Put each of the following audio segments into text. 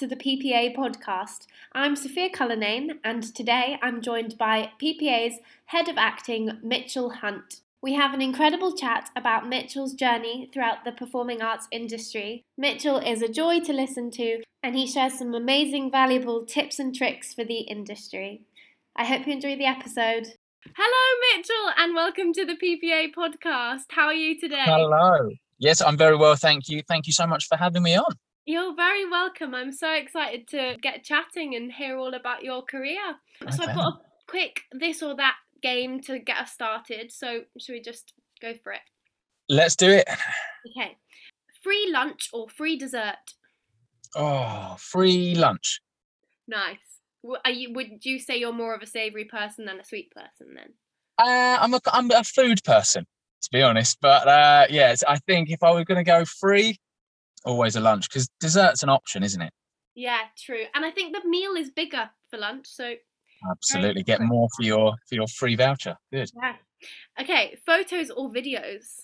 and welcome back to the PPA podcast. I'm Sophia Cullinane, and today I'm joined by PPA's Head of Acting, Mitchell Hunt. We have an incredible chat about Mitchell's journey throughout the performing arts industry. Mitchell is a joy to listen to, and he shares some amazing, valuable tips and tricks for the industry. I hope you enjoy the episode. Hello, Mitchell, and welcome to the PPA podcast. How are you today? Hello. Yes, I'm very well, thank you. Thank you so much for having me on. You're very welcome. I'm so excited to get chatting and hear all about your career. Okay. So I've got a quick this or that game to get us started. So should we just go for it? Let's do it. Okay. Free lunch or free dessert? Oh, free lunch. Nice. Are You, would you say you're more of a savoury person than a sweet person then? Uh, I'm a I'm a food person to be honest, but uh, yes, I think if I were going to go free, always a lunch because dessert's an option, isn't it? Yeah, true. And I think the meal is bigger for lunch, so absolutely get more for your for your free voucher. Good. Yeah. Okay, photos or videos?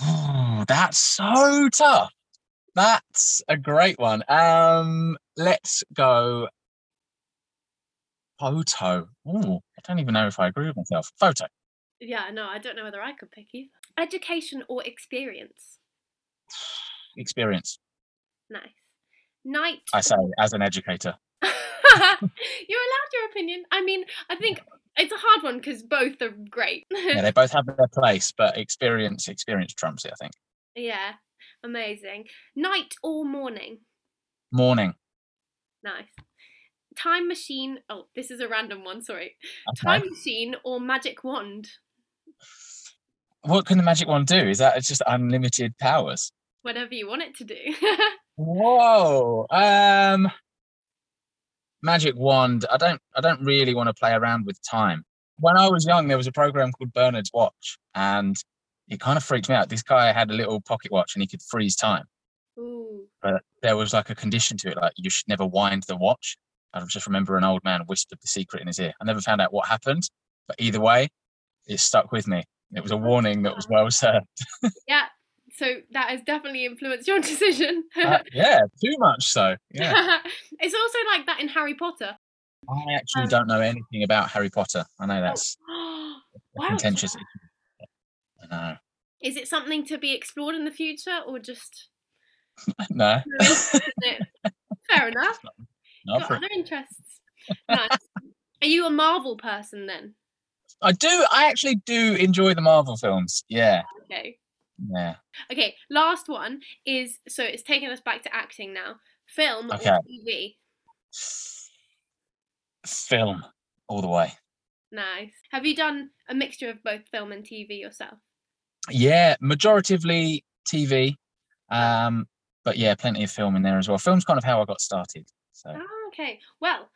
Oh, that's so tough. That's a great one. Um, let's go photo. Oh, I don't even know if I agree with myself. Photo. Yeah, no, I don't know whether I could pick either. Education or experience? experience. Nice. Night. I say as an educator. You're allowed your opinion. I mean, I think it's a hard one because both are great. yeah, they both have their place, but experience, experience trumps it. I think. Yeah, amazing. Night or morning? Morning. Nice. Time machine. Oh, this is a random one. Sorry. Okay. Time machine or magic wand? What can the magic wand do? Is that it's just unlimited powers? Whatever you want it to do. Whoa. Um magic wand. I don't I don't really want to play around with time. When I was young, there was a program called Bernard's Watch, and it kind of freaked me out. This guy had a little pocket watch and he could freeze time. Ooh. But there was like a condition to it, like you should never wind the watch. I just remember an old man whispered the secret in his ear. I never found out what happened, but either way, it stuck with me. It was a warning that was well served. yeah. So that has definitely influenced your decision. uh, yeah, too much so. Yeah. it's also like that in Harry Potter. I actually um, don't know anything about Harry Potter. I know that's wow. contentious. I know. Is it something to be explored in the future or just no? Fair enough. Not, Got other interests. Nice. Are you a Marvel person then? I do. I actually do enjoy the Marvel films. Yeah. Okay. Yeah. Okay. Last one is so it's taking us back to acting now. Film okay. or TV? Film all the way. Nice. Have you done a mixture of both film and TV yourself? Yeah, majoritively TV. Um, but yeah, plenty of film in there as well. Film's kind of how I got started. So. Oh, okay. Well,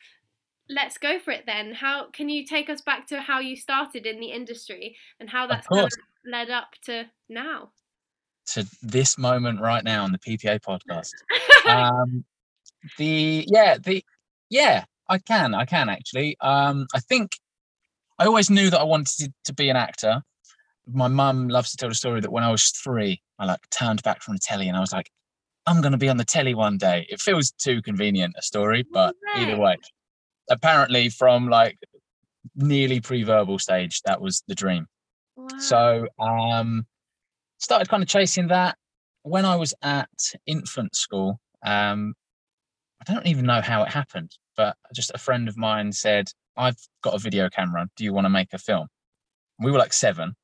let's go for it then. How can you take us back to how you started in the industry and how that's kind of led up to now? To this moment right now on the PPA podcast. um, the yeah the yeah I can I can actually. Um, I think I always knew that I wanted to be an actor. My mum loves to tell the story that when I was three, I like turned back from the telly and I was like, I'm going to be on the telly one day. It feels too convenient a story, but either way, apparently from like nearly pre-verbal stage that was the dream wow. so um started kind of chasing that when i was at infant school um i don't even know how it happened but just a friend of mine said i've got a video camera do you want to make a film we were like seven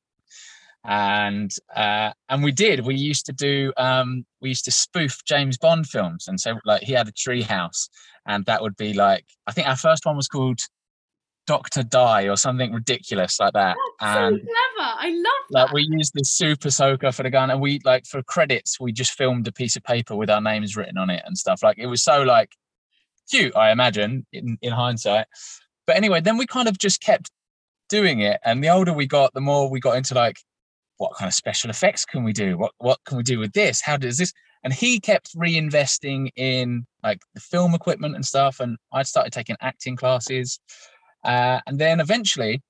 and uh, and we did. We used to do. Um, we used to spoof James Bond films, and so like he had a tree house, and that would be like I think our first one was called Doctor Die or something ridiculous like that. That's and so clever! I love that. Like we used the super soaker for the gun, and we like for credits we just filmed a piece of paper with our names written on it and stuff. Like it was so like cute, I imagine in in hindsight. But anyway, then we kind of just kept doing it, and the older we got, the more we got into like what kind of special effects can we do? What what can we do with this? How does this? And he kept reinvesting in like the film equipment and stuff. And I started taking acting classes, uh, and then eventually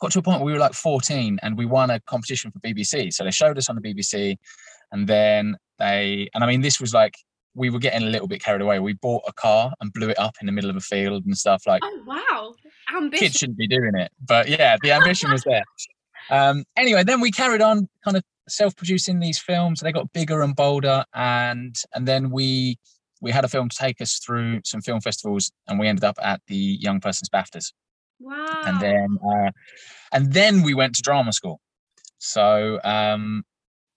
got to a point where we were like 14 and we won a competition for BBC. So they showed us on the BBC, and then they and I mean this was like we were getting a little bit carried away. We bought a car and blew it up in the middle of a field and stuff like. Oh wow, ambition! Kids shouldn't be doing it, but yeah, the ambition was there. Um, anyway, then we carried on, kind of self-producing these films. They got bigger and bolder, and and then we we had a film to take us through some film festivals, and we ended up at the Young Persons BAFTAs. Wow! And then uh, and then we went to drama school. So um,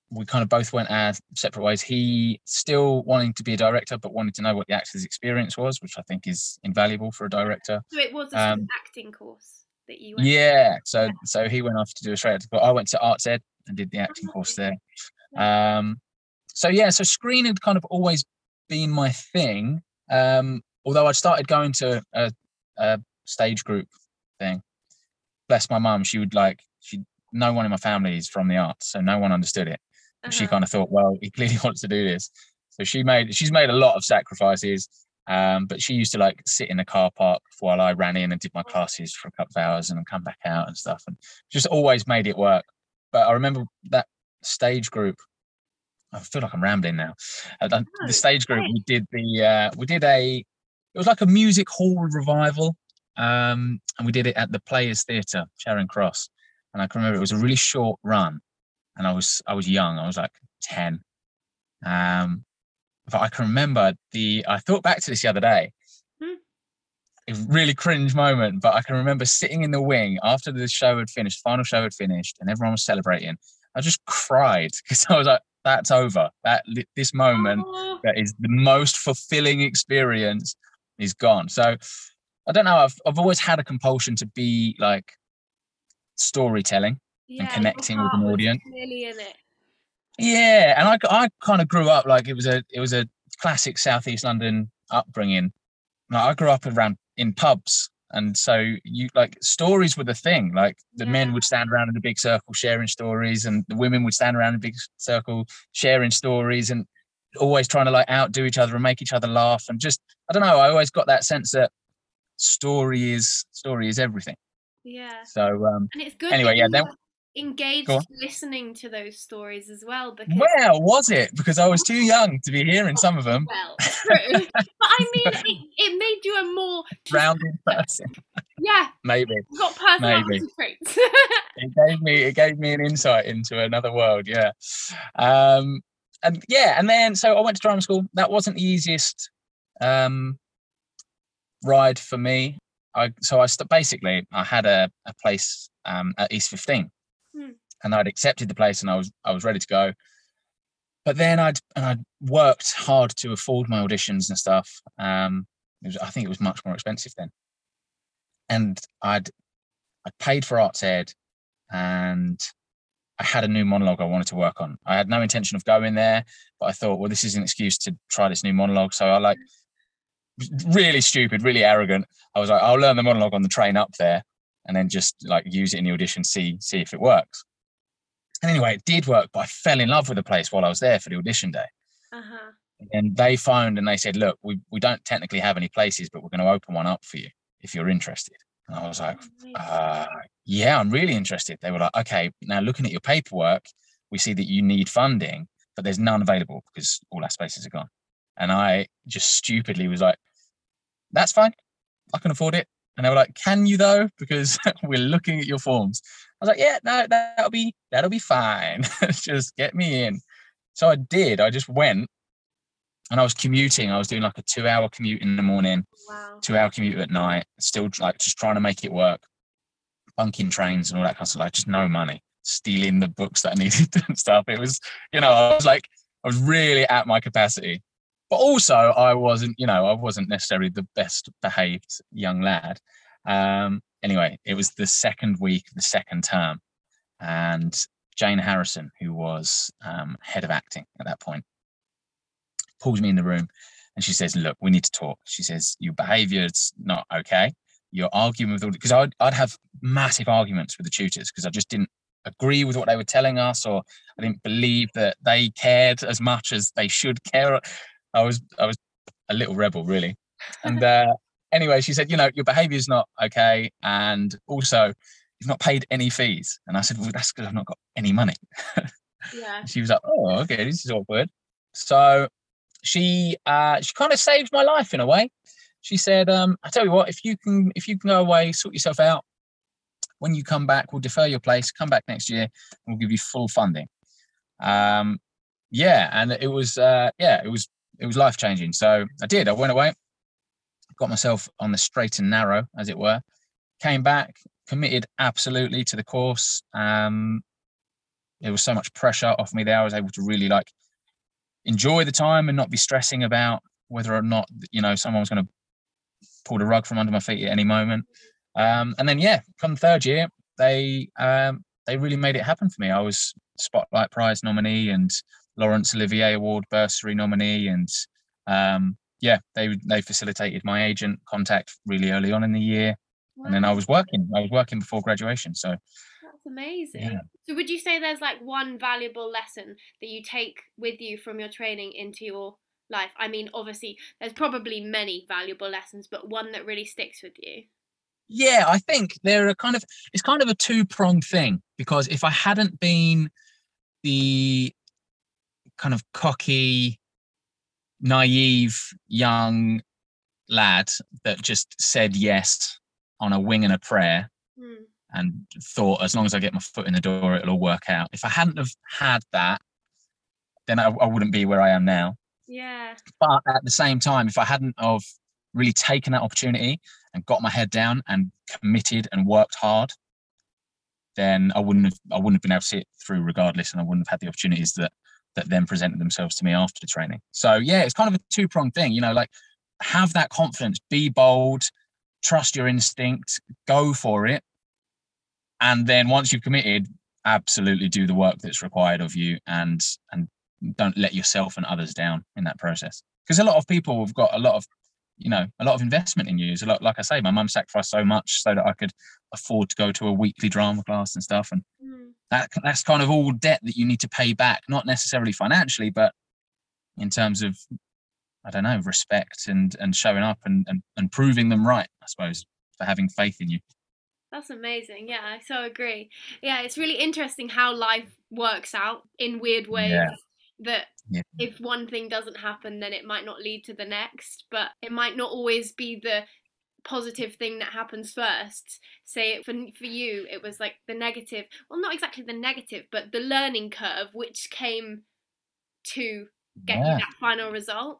we kind of both went our separate ways. He still wanting to be a director, but wanted to know what the actor's experience was, which I think is invaluable for a director. So it was a um, acting course that you. Yeah. So yeah. so he went off to do a straight acting. I went to Arts Ed and did the acting oh, course there. Um, so yeah, so screen had kind of always been my thing. Um, although I started going to a, a stage group thing. Bless my mum, she would like she no one in my family is from the arts, so no one understood it. Uh-huh. She kind of thought, well, he clearly wants to do this. So she made she's made a lot of sacrifices. Um, but she used to like sit in the car park while I ran in and did my classes for a couple of hours and then come back out and stuff, and just always made it work. But I remember that stage group. I feel like I'm rambling now. Uh, the oh, stage group we did the uh, we did a it was like a music hall revival, um, and we did it at the Players Theatre, Charing Cross. And I can remember it was a really short run, and I was I was young. I was like ten. Um, but I can remember the. I thought back to this the other day. Hmm. A really cringe moment, but I can remember sitting in the wing after the show had finished, final show had finished, and everyone was celebrating. I just cried because I was like, "That's over. That this moment oh. that is the most fulfilling experience is gone." So I don't know. I've I've always had a compulsion to be like storytelling yeah, and connecting with an audience. Really in it. Yeah, and I, I kind of grew up like it was a it was a classic southeast London upbringing. Like I grew up around in pubs, and so you like stories were the thing. Like the yeah. men would stand around in a big circle sharing stories, and the women would stand around in a big circle sharing stories, and always trying to like outdo each other and make each other laugh. And just I don't know, I always got that sense that story is story is everything. Yeah. So um and it's good anyway, yeah, then engaged listening to those stories as well because well was it? Because i was too young to be hearing some of them. Well true. But i mean it, it made you a more rounded person. Yeah. Maybe. Got personality maybe. traits it gave me it gave me an insight into another world yeah. Um and yeah and then so i went to drama school. That wasn't the easiest um ride for me. I so I st- basically I had a, a place um, at East 15, hmm. and I'd accepted the place and I was I was ready to go. But then I'd and I'd worked hard to afford my auditions and stuff. Um, was, I think it was much more expensive then, and I'd I paid for arts ed, and I had a new monologue I wanted to work on. I had no intention of going there, but I thought, well, this is an excuse to try this new monologue. So I like really stupid, really arrogant. I was like, I'll learn the monologue on the train up there and then just like use it in the audition, see see if it works. And anyway, it did work, but I fell in love with the place while I was there for the audition day. Uh-huh. And they phoned and they said, look, we, we don't technically have any places, but we're going to open one up for you if you're interested. And I was like, uh, yeah, I'm really interested. They were like, okay, now looking at your paperwork, we see that you need funding, but there's none available because all our spaces are gone. And I just stupidly was like, that's fine. I can afford it. And they were like, can you though? Because we're looking at your forms. I was like, yeah, no, that'll be, that'll be fine. just get me in. So I did. I just went and I was commuting. I was doing like a two hour commute in the morning, wow. two hour commute at night, still like just trying to make it work, bunking trains and all that kind of stuff. Like just no money, stealing the books that I needed and stuff. It was, you know, I was like, I was really at my capacity but also I wasn't, you know, I wasn't necessarily the best behaved young lad. Um, anyway, it was the second week, the second term, and Jane Harrison, who was um, head of acting at that point, pulls me in the room and she says, "Look, we need to talk." She says, "Your behaviour is not okay. You're arguing with all because I'd, I'd have massive arguments with the tutors because I just didn't agree with what they were telling us or I didn't believe that they cared as much as they should care. I was I was a little rebel really. And uh, anyway, she said, you know, your behaviour is not okay, and also you've not paid any fees. And I said, well, that's because I've not got any money. Yeah. she was like, oh, okay, this is awkward. So she uh, she kind of saved my life in a way. She said, um, "I tell you what, if you can if you can go away, sort yourself out. When you come back, we'll defer your place. Come back next year, and we'll give you full funding." Um, yeah, and it was uh, yeah, it was it was life changing. So I did. I went away, got myself on the straight and narrow, as it were. Came back, committed absolutely to the course. Um, there was so much pressure off me there. I was able to really like enjoy the time and not be stressing about whether or not you know someone was going to pull the rug from under my feet at any moment. Um, and then yeah, come third year, they um, they really made it happen for me. I was Spotlight Prize nominee and Laurence Olivier Award bursary nominee, and um, yeah, they they facilitated my agent contact really early on in the year, wow. and then I was working. I was working before graduation, so that's amazing. Yeah. So, would you say there's like one valuable lesson that you take with you from your training into your life? I mean, obviously, there's probably many valuable lessons, but one that really sticks with you. Yeah, I think there are kind of it's kind of a two pronged thing because if I hadn't been the kind of cocky, naive young lad that just said yes on a wing and a prayer mm. and thought as long as I get my foot in the door, it'll all work out. If I hadn't have had that, then I, I wouldn't be where I am now. Yeah. But at the same time, if I hadn't of really taken that opportunity and got my head down and committed and worked hard, then I wouldn't have I wouldn't have been able to see it through regardless, and I wouldn't have had the opportunities that that then presented themselves to me after the training. So yeah, it's kind of a two pronged thing, you know, like have that confidence, be bold, trust your instinct, go for it. And then once you've committed, absolutely do the work that's required of you and and don't let yourself and others down in that process. Because a lot of people have got a lot of you know a lot of investment in you. a lot, like I say, my mum sacrificed so much so that I could afford to go to a weekly drama class and stuff. And mm. that that's kind of all debt that you need to pay back, not necessarily financially, but in terms of I don't know, respect and and showing up and and, and proving them right, I suppose, for having faith in you. That's amazing. Yeah, I so agree. Yeah, it's really interesting how life works out in weird ways. Yeah. That yeah. if one thing doesn't happen, then it might not lead to the next, but it might not always be the positive thing that happens first. Say for for you, it was like the negative. Well, not exactly the negative, but the learning curve, which came to get yeah. you that final result.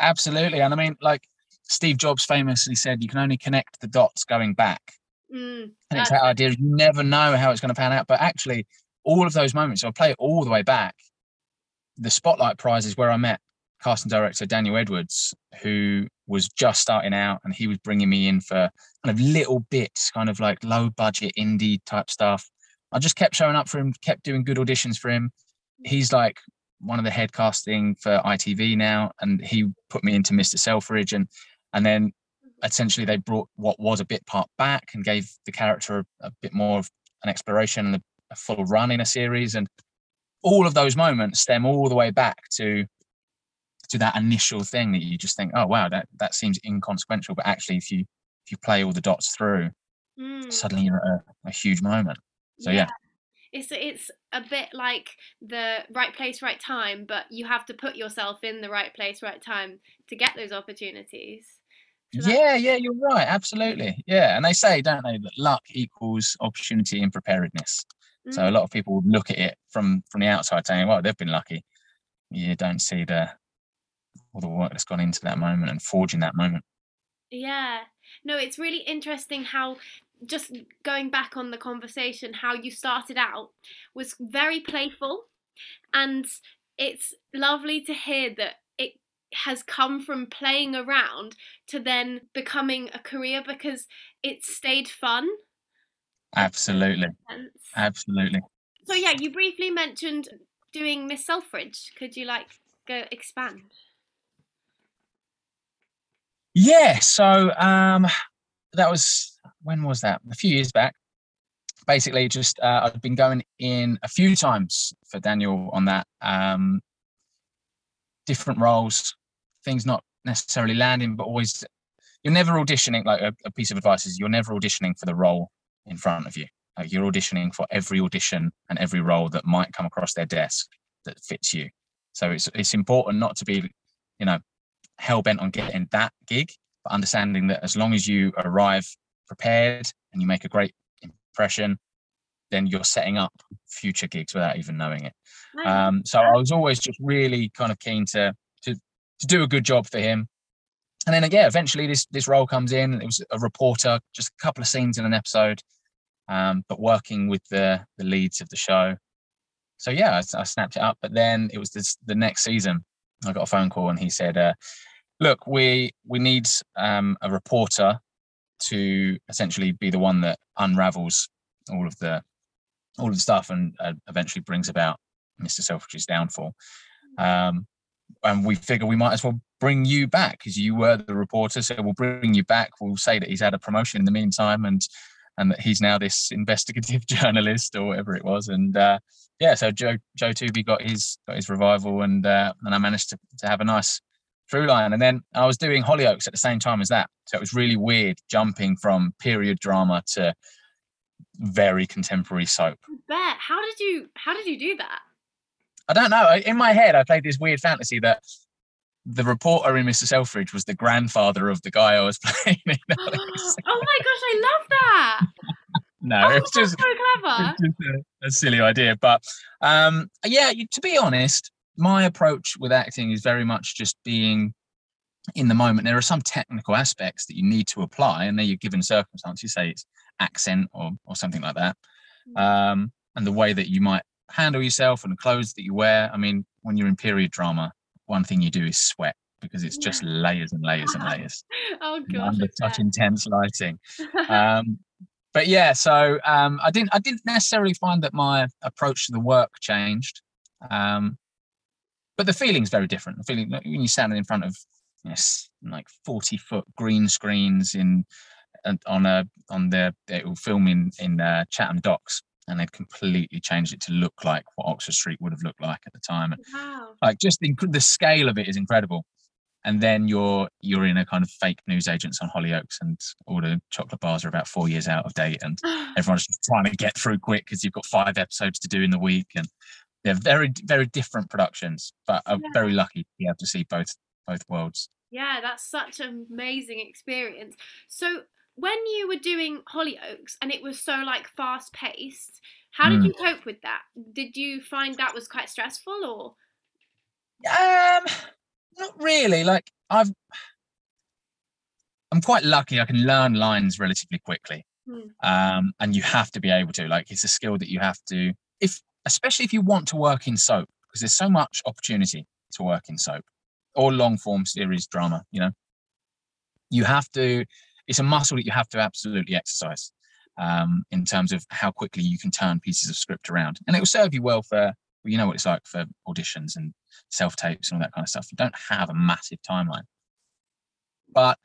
Absolutely, and I mean, like Steve Jobs famously said, you can only connect the dots going back. Mm, and it's that idea you never know how it's going to pan out, but actually, all of those moments, I'll play it all the way back the Spotlight Prize is where I met casting director Daniel Edwards, who was just starting out, and he was bringing me in for kind of little bits, kind of like low budget indie type stuff. I just kept showing up for him, kept doing good auditions for him. He's like one of the head casting for ITV now, and he put me into Mr. Selfridge, and and then essentially they brought what was a bit part back and gave the character a, a bit more of an exploration and a, a full run in a series, and all of those moments stem all the way back to to that initial thing that you just think, oh wow, that that seems inconsequential, but actually, if you if you play all the dots through, mm. suddenly you're at a, a, huge moment. So yeah. yeah. It's, it's a bit like the right place, right time, but you have to put yourself in the right place, right time to get those opportunities. So yeah, yeah, you're right. Absolutely. Yeah. And they say, don't they, that luck equals opportunity and preparedness. So a mm. lot of people look at it from from the outside, saying, "Well, they've been lucky." You don't see the all the work that's gone into that moment and forging that moment. Yeah, no, it's really interesting how just going back on the conversation, how you started out was very playful, and it's lovely to hear that it has come from playing around to then becoming a career because it stayed fun Absolutely. Absolutely. So yeah, you briefly mentioned doing Miss Selfridge. Could you like go expand? Yeah, so um that was when was that? A few years back. Basically, just uh, I've been going in a few times for Daniel on that. Um, different roles, things not necessarily landing, but always you're never auditioning. Like a, a piece of advice is you're never auditioning for the role in front of you. Like you're auditioning for every audition and every role that might come across their desk that fits you. So it's it's important not to be, you know, hell bent on getting that gig, but understanding that as long as you arrive prepared and you make a great impression, then you're setting up future gigs without even knowing it. Um, so I was always just really kind of keen to to to do a good job for him. And then yeah, eventually this this role comes in. It was a reporter, just a couple of scenes in an episode, um, but working with the the leads of the show. So yeah, I, I snapped it up. But then it was this, the next season. I got a phone call and he said, uh, "Look, we we need um, a reporter to essentially be the one that unravels all of the all of the stuff and uh, eventually brings about Mr. Selfridge's downfall. Um, and we figure we might as well bring you back because you were the reporter. So we'll bring you back. We'll say that he's had a promotion in the meantime and and that he's now this investigative journalist or whatever it was. And uh, yeah, so Joe Joe Tooby got his got his revival and uh, and I managed to, to have a nice through line. And then I was doing Hollyoaks at the same time as that. So it was really weird jumping from period drama to very contemporary soap. I bet. How did you how did you do that? I don't know. In my head, I played this weird fantasy that the reporter in Mr. Selfridge was the grandfather of the guy I was playing. oh my gosh, I love that. no, oh, it's just, so clever. just a, a, silly idea. But um, yeah, you, to be honest, my approach with acting is very much just being in the moment. There are some technical aspects that you need to apply, and then you're given circumstances, You say it's accent or, or something like that. Mm. Um, and the way that you might handle yourself and the clothes that you wear. I mean, when you're in period drama, one thing you do is sweat because it's just layers and layers and layers. Oh god under such intense lighting. Um, but yeah so um, i didn't i didn't necessarily find that my approach to the work changed um, but the feeling's very different. The feeling when you're standing in front of you know, like 40 foot green screens in on a on the it will film in in uh, chatham docks and they've completely changed it to look like what Oxford Street would have looked like at the time. And wow. like just the, the scale of it is incredible. And then you're you're in a kind of fake news agents on Hollyoaks, and all the chocolate bars are about four years out of date, and everyone's just trying to get through quick because you've got five episodes to do in the week, and they're very very different productions. But I'm yeah. very lucky to be able to see both both worlds. Yeah, that's such an amazing experience. So when you were doing Hollyoaks and it was so like fast paced, how did mm. you cope with that? Did you find that was quite stressful or? Um, not really. Like I've, I'm quite lucky. I can learn lines relatively quickly. Mm. Um, and you have to be able to. Like it's a skill that you have to, if especially if you want to work in soap, because there's so much opportunity to work in soap or long form series drama. You know, you have to it's a muscle that you have to absolutely exercise um, in terms of how quickly you can turn pieces of script around. And it will serve you well for, you know what it's like for auditions and self tapes and all that kind of stuff. You don't have a massive timeline. But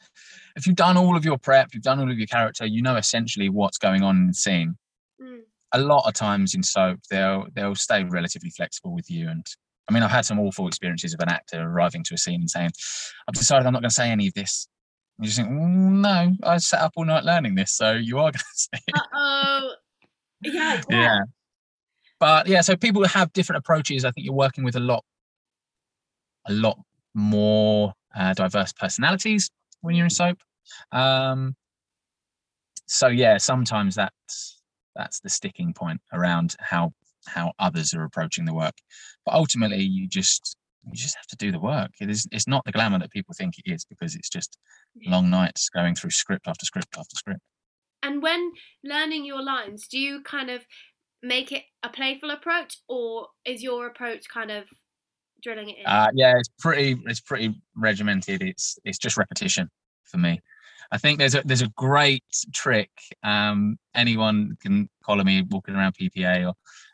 if you've done all of your prep, you've done all of your character, you know essentially what's going on in the scene. Mm. A lot of times in soap, they'll they'll stay relatively flexible with you. And I mean, I've had some awful experiences of an actor arriving to a scene and saying, "I've decided I'm not going to say any of this you just think, mm, no, I sat up all night learning this, so you are going to say it. oh. Yeah, yeah. Yeah. But yeah, so people have different approaches. I think you're working with a lot, a lot more uh, diverse personalities when you're in soap. Um, so yeah, sometimes that's that's the sticking point around how how others are approaching the work. But ultimately, you just you just have to do the work. It is it's not the glamour that people think it is because it's just long nights going through script after script after script. And when learning your lines, do you kind of make it a playful approach or is your approach kind of drilling it in? Uh, yeah, it's pretty it's pretty regimented. It's it's just repetition for me. I think there's a there's a great trick. Um, anyone can follow me walking around PPA or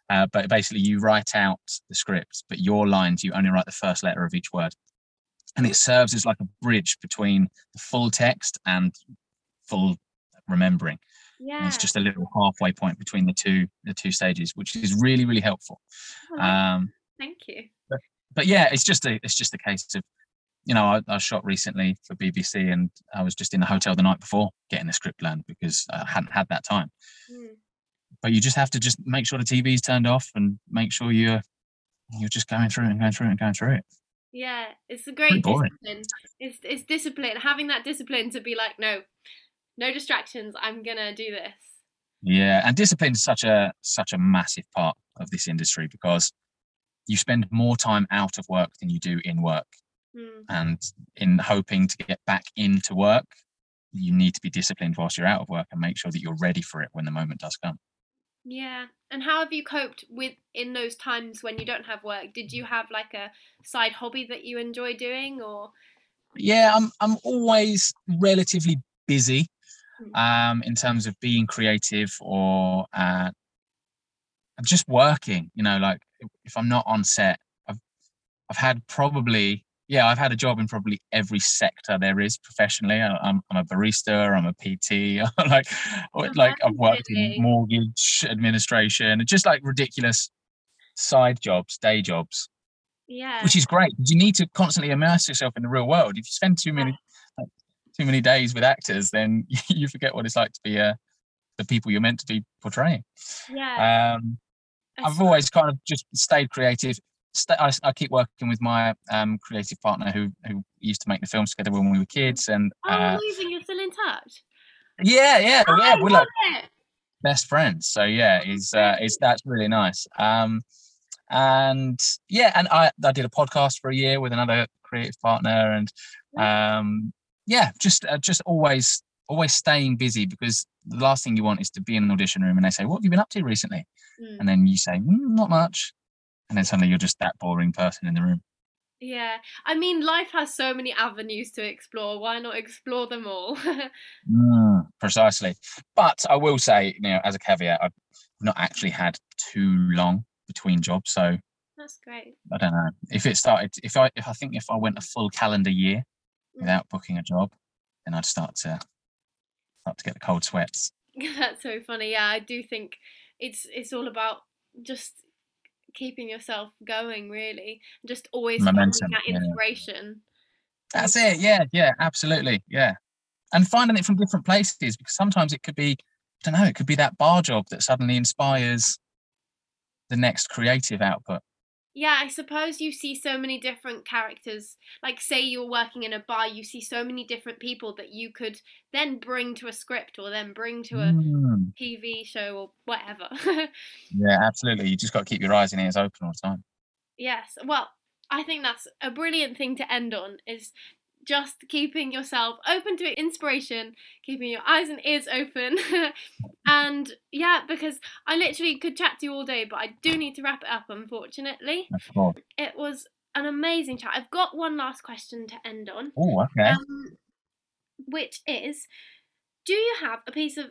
uh, but basically, you write out the script, but your lines, you only write the first letter of each word. And it serves as like a bridge between the full text and full remembering. Yeah. And it's just a little halfway point between the two the two stages, which is really really helpful. Oh, um, thank you. But, but, yeah, it's just a it's just a case of, you know, I, I, shot recently for BBC and I was just in the hotel the night before getting the script learned because I hadn't had that time. Mm but you just have to just make sure the TV is turned off and make sure you're You're just going through it and going through it and going through it. Yeah, it's a great discipline. It's it's discipline. Having that discipline to be like, no, no distractions. I'm gonna do this. Yeah, and discipline is such a such a massive part of this industry because you spend more time out of work than you do in work. Mm. And in hoping to get back into work, you need to be disciplined whilst you're out of work and make sure that you're ready for it when the moment does come. Yeah. And how have you coped with in those times when you don't have work? Did you have like a side hobby that you enjoy doing or Yeah, I'm I'm always relatively busy hmm. um in terms of being creative or uh just working, you know, like if I'm not on set, I've I've had probably yeah, I've had a job in probably every sector there is professionally. I'm, I'm a barista, I'm a PT, like oh, like I've worked in mortgage administration, just like ridiculous side jobs, day jobs. Yeah, which is great. You need to constantly immerse yourself in the real world. If you spend too many like, too many days with actors, then you forget what it's like to be uh, the people you're meant to be portraying. Yeah. Um, I've always kind of just stayed creative st- I, I, keep working with my um, creative partner who who used to make the films together when we were kids. And oh, uh, amazing! You're still in touch. Yeah, yeah, oh, yeah. We're like it. best friends. So yeah, is uh, is that's really nice. Um, and yeah, and I I did a podcast for a year with another creative partner, and um, yeah, just uh, just always always staying busy because the last thing you want is to be in an audition room and they say, "What have you been up to recently?" Mm. And then you say, mm, "Not much," and then suddenly you're just that boring person in the room. Yeah, I mean, life has so many avenues to explore. Why not explore them all? mm, precisely. But I will say, you know, as a caveat, I've not actually had too long between jobs, so that's great. I don't know if it started. If I, if I think if I went a full calendar year mm. without booking a job, then I'd start to start to get the cold sweats. that's so funny. Yeah, I do think it's it's all about just keeping yourself going really and just always Momentum, that inspiration. Yeah. that's it yeah yeah absolutely yeah. And finding it from different places because sometimes it could be i don't know it could be that bar job that suddenly inspires the next creative output yeah, I suppose you see so many different characters. Like, say you're working in a bar, you see so many different people that you could then bring to a script or then bring to a mm. TV show or whatever. yeah, absolutely. You just got to keep your eyes and ears open all the time. Yes. Well, I think that's a brilliant thing to end on is just keeping yourself open to inspiration, keeping your eyes and ears open. and yeah, because I literally could chat to you all day, but I do need to wrap it up, unfortunately. It was an amazing chat. I've got one last question to end on. Oh, okay. Um, which is Do you have a piece of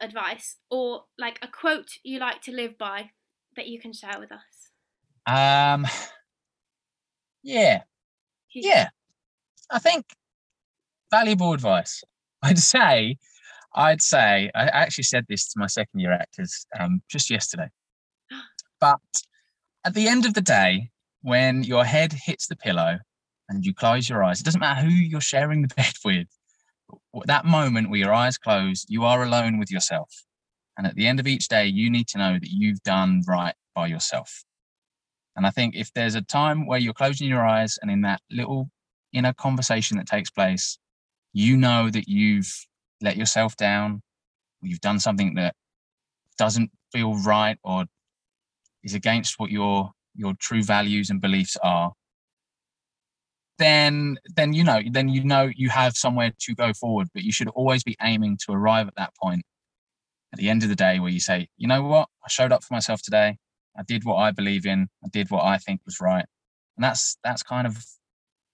advice or like a quote you like to live by that you can share with us? Um, yeah. Yeah. I think valuable advice. I'd say, I'd say, I actually said this to my second year actors um, just yesterday. But at the end of the day, when your head hits the pillow and you close your eyes, it doesn't matter who you're sharing the bed with. That moment where your eyes close, you are alone with yourself. And at the end of each day, you need to know that you've done right by yourself. And I think if there's a time where you're closing your eyes and in that little in a conversation that takes place, you know that you've let yourself down, you've done something that doesn't feel right or is against what your your true values and beliefs are then then you know then you know you have somewhere to go forward but you should always be aiming to arrive at that point at the end of the day where you say you know what? I showed up for myself today. I did what i believe in. I did what i think was right. And that's that's kind of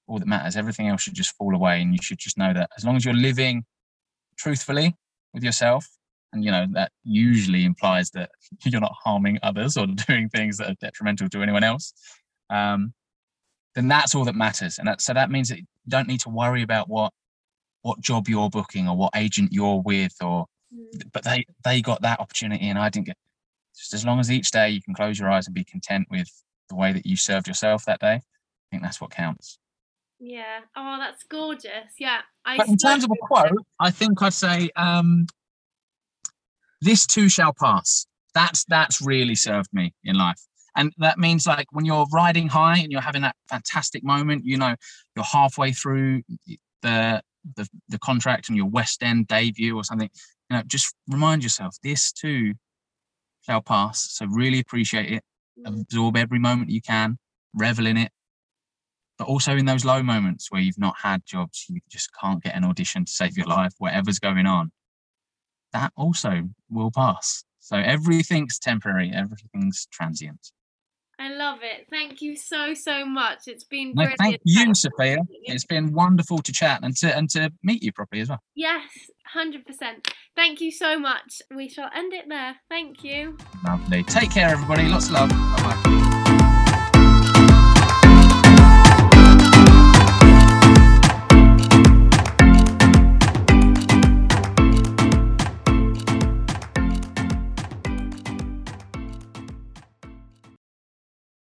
all that matters. Everything else should just fall away, and you should just know that as long as you're living truthfully with yourself, and you know that usually implies that you're not harming others or doing things that are detrimental to anyone else. Um, then that's all that matters, and that so that means that you don't need to worry about what what job you're booking or what agent you're with, or mm. but they they got that opportunity and I didn't get. Just as long as each day you can close your eyes and be content with the way that you served yourself that day, I think that's what counts. Yeah. Oh, that's gorgeous. Yeah. I but in terms of a quote, I think I'd say, um, "This too shall pass." That's that's really served me in life, And that means like when you're riding high and you're having that fantastic moment, you know, you're halfway through the the, the contract and your West End debut or something, you know, just remind yourself this too shall pass. So really appreciate it. Mm. Absorb every moment you can, revel in it. But also in those low moments where you've not had jobs, you just can't get an audition to save your life, whatever's going on. That also will pass. So everything's temporary, everything's transient. I love it. Thank you so so much. It's been No, brilliant. thank you, Sophia. It's been wonderful to chat and to and to meet you properly as well. Yes, hundred percent. Thank you so much. We shall end it there. Thank you. Lovely. Take care, everybody. Lots of love. Bye bye.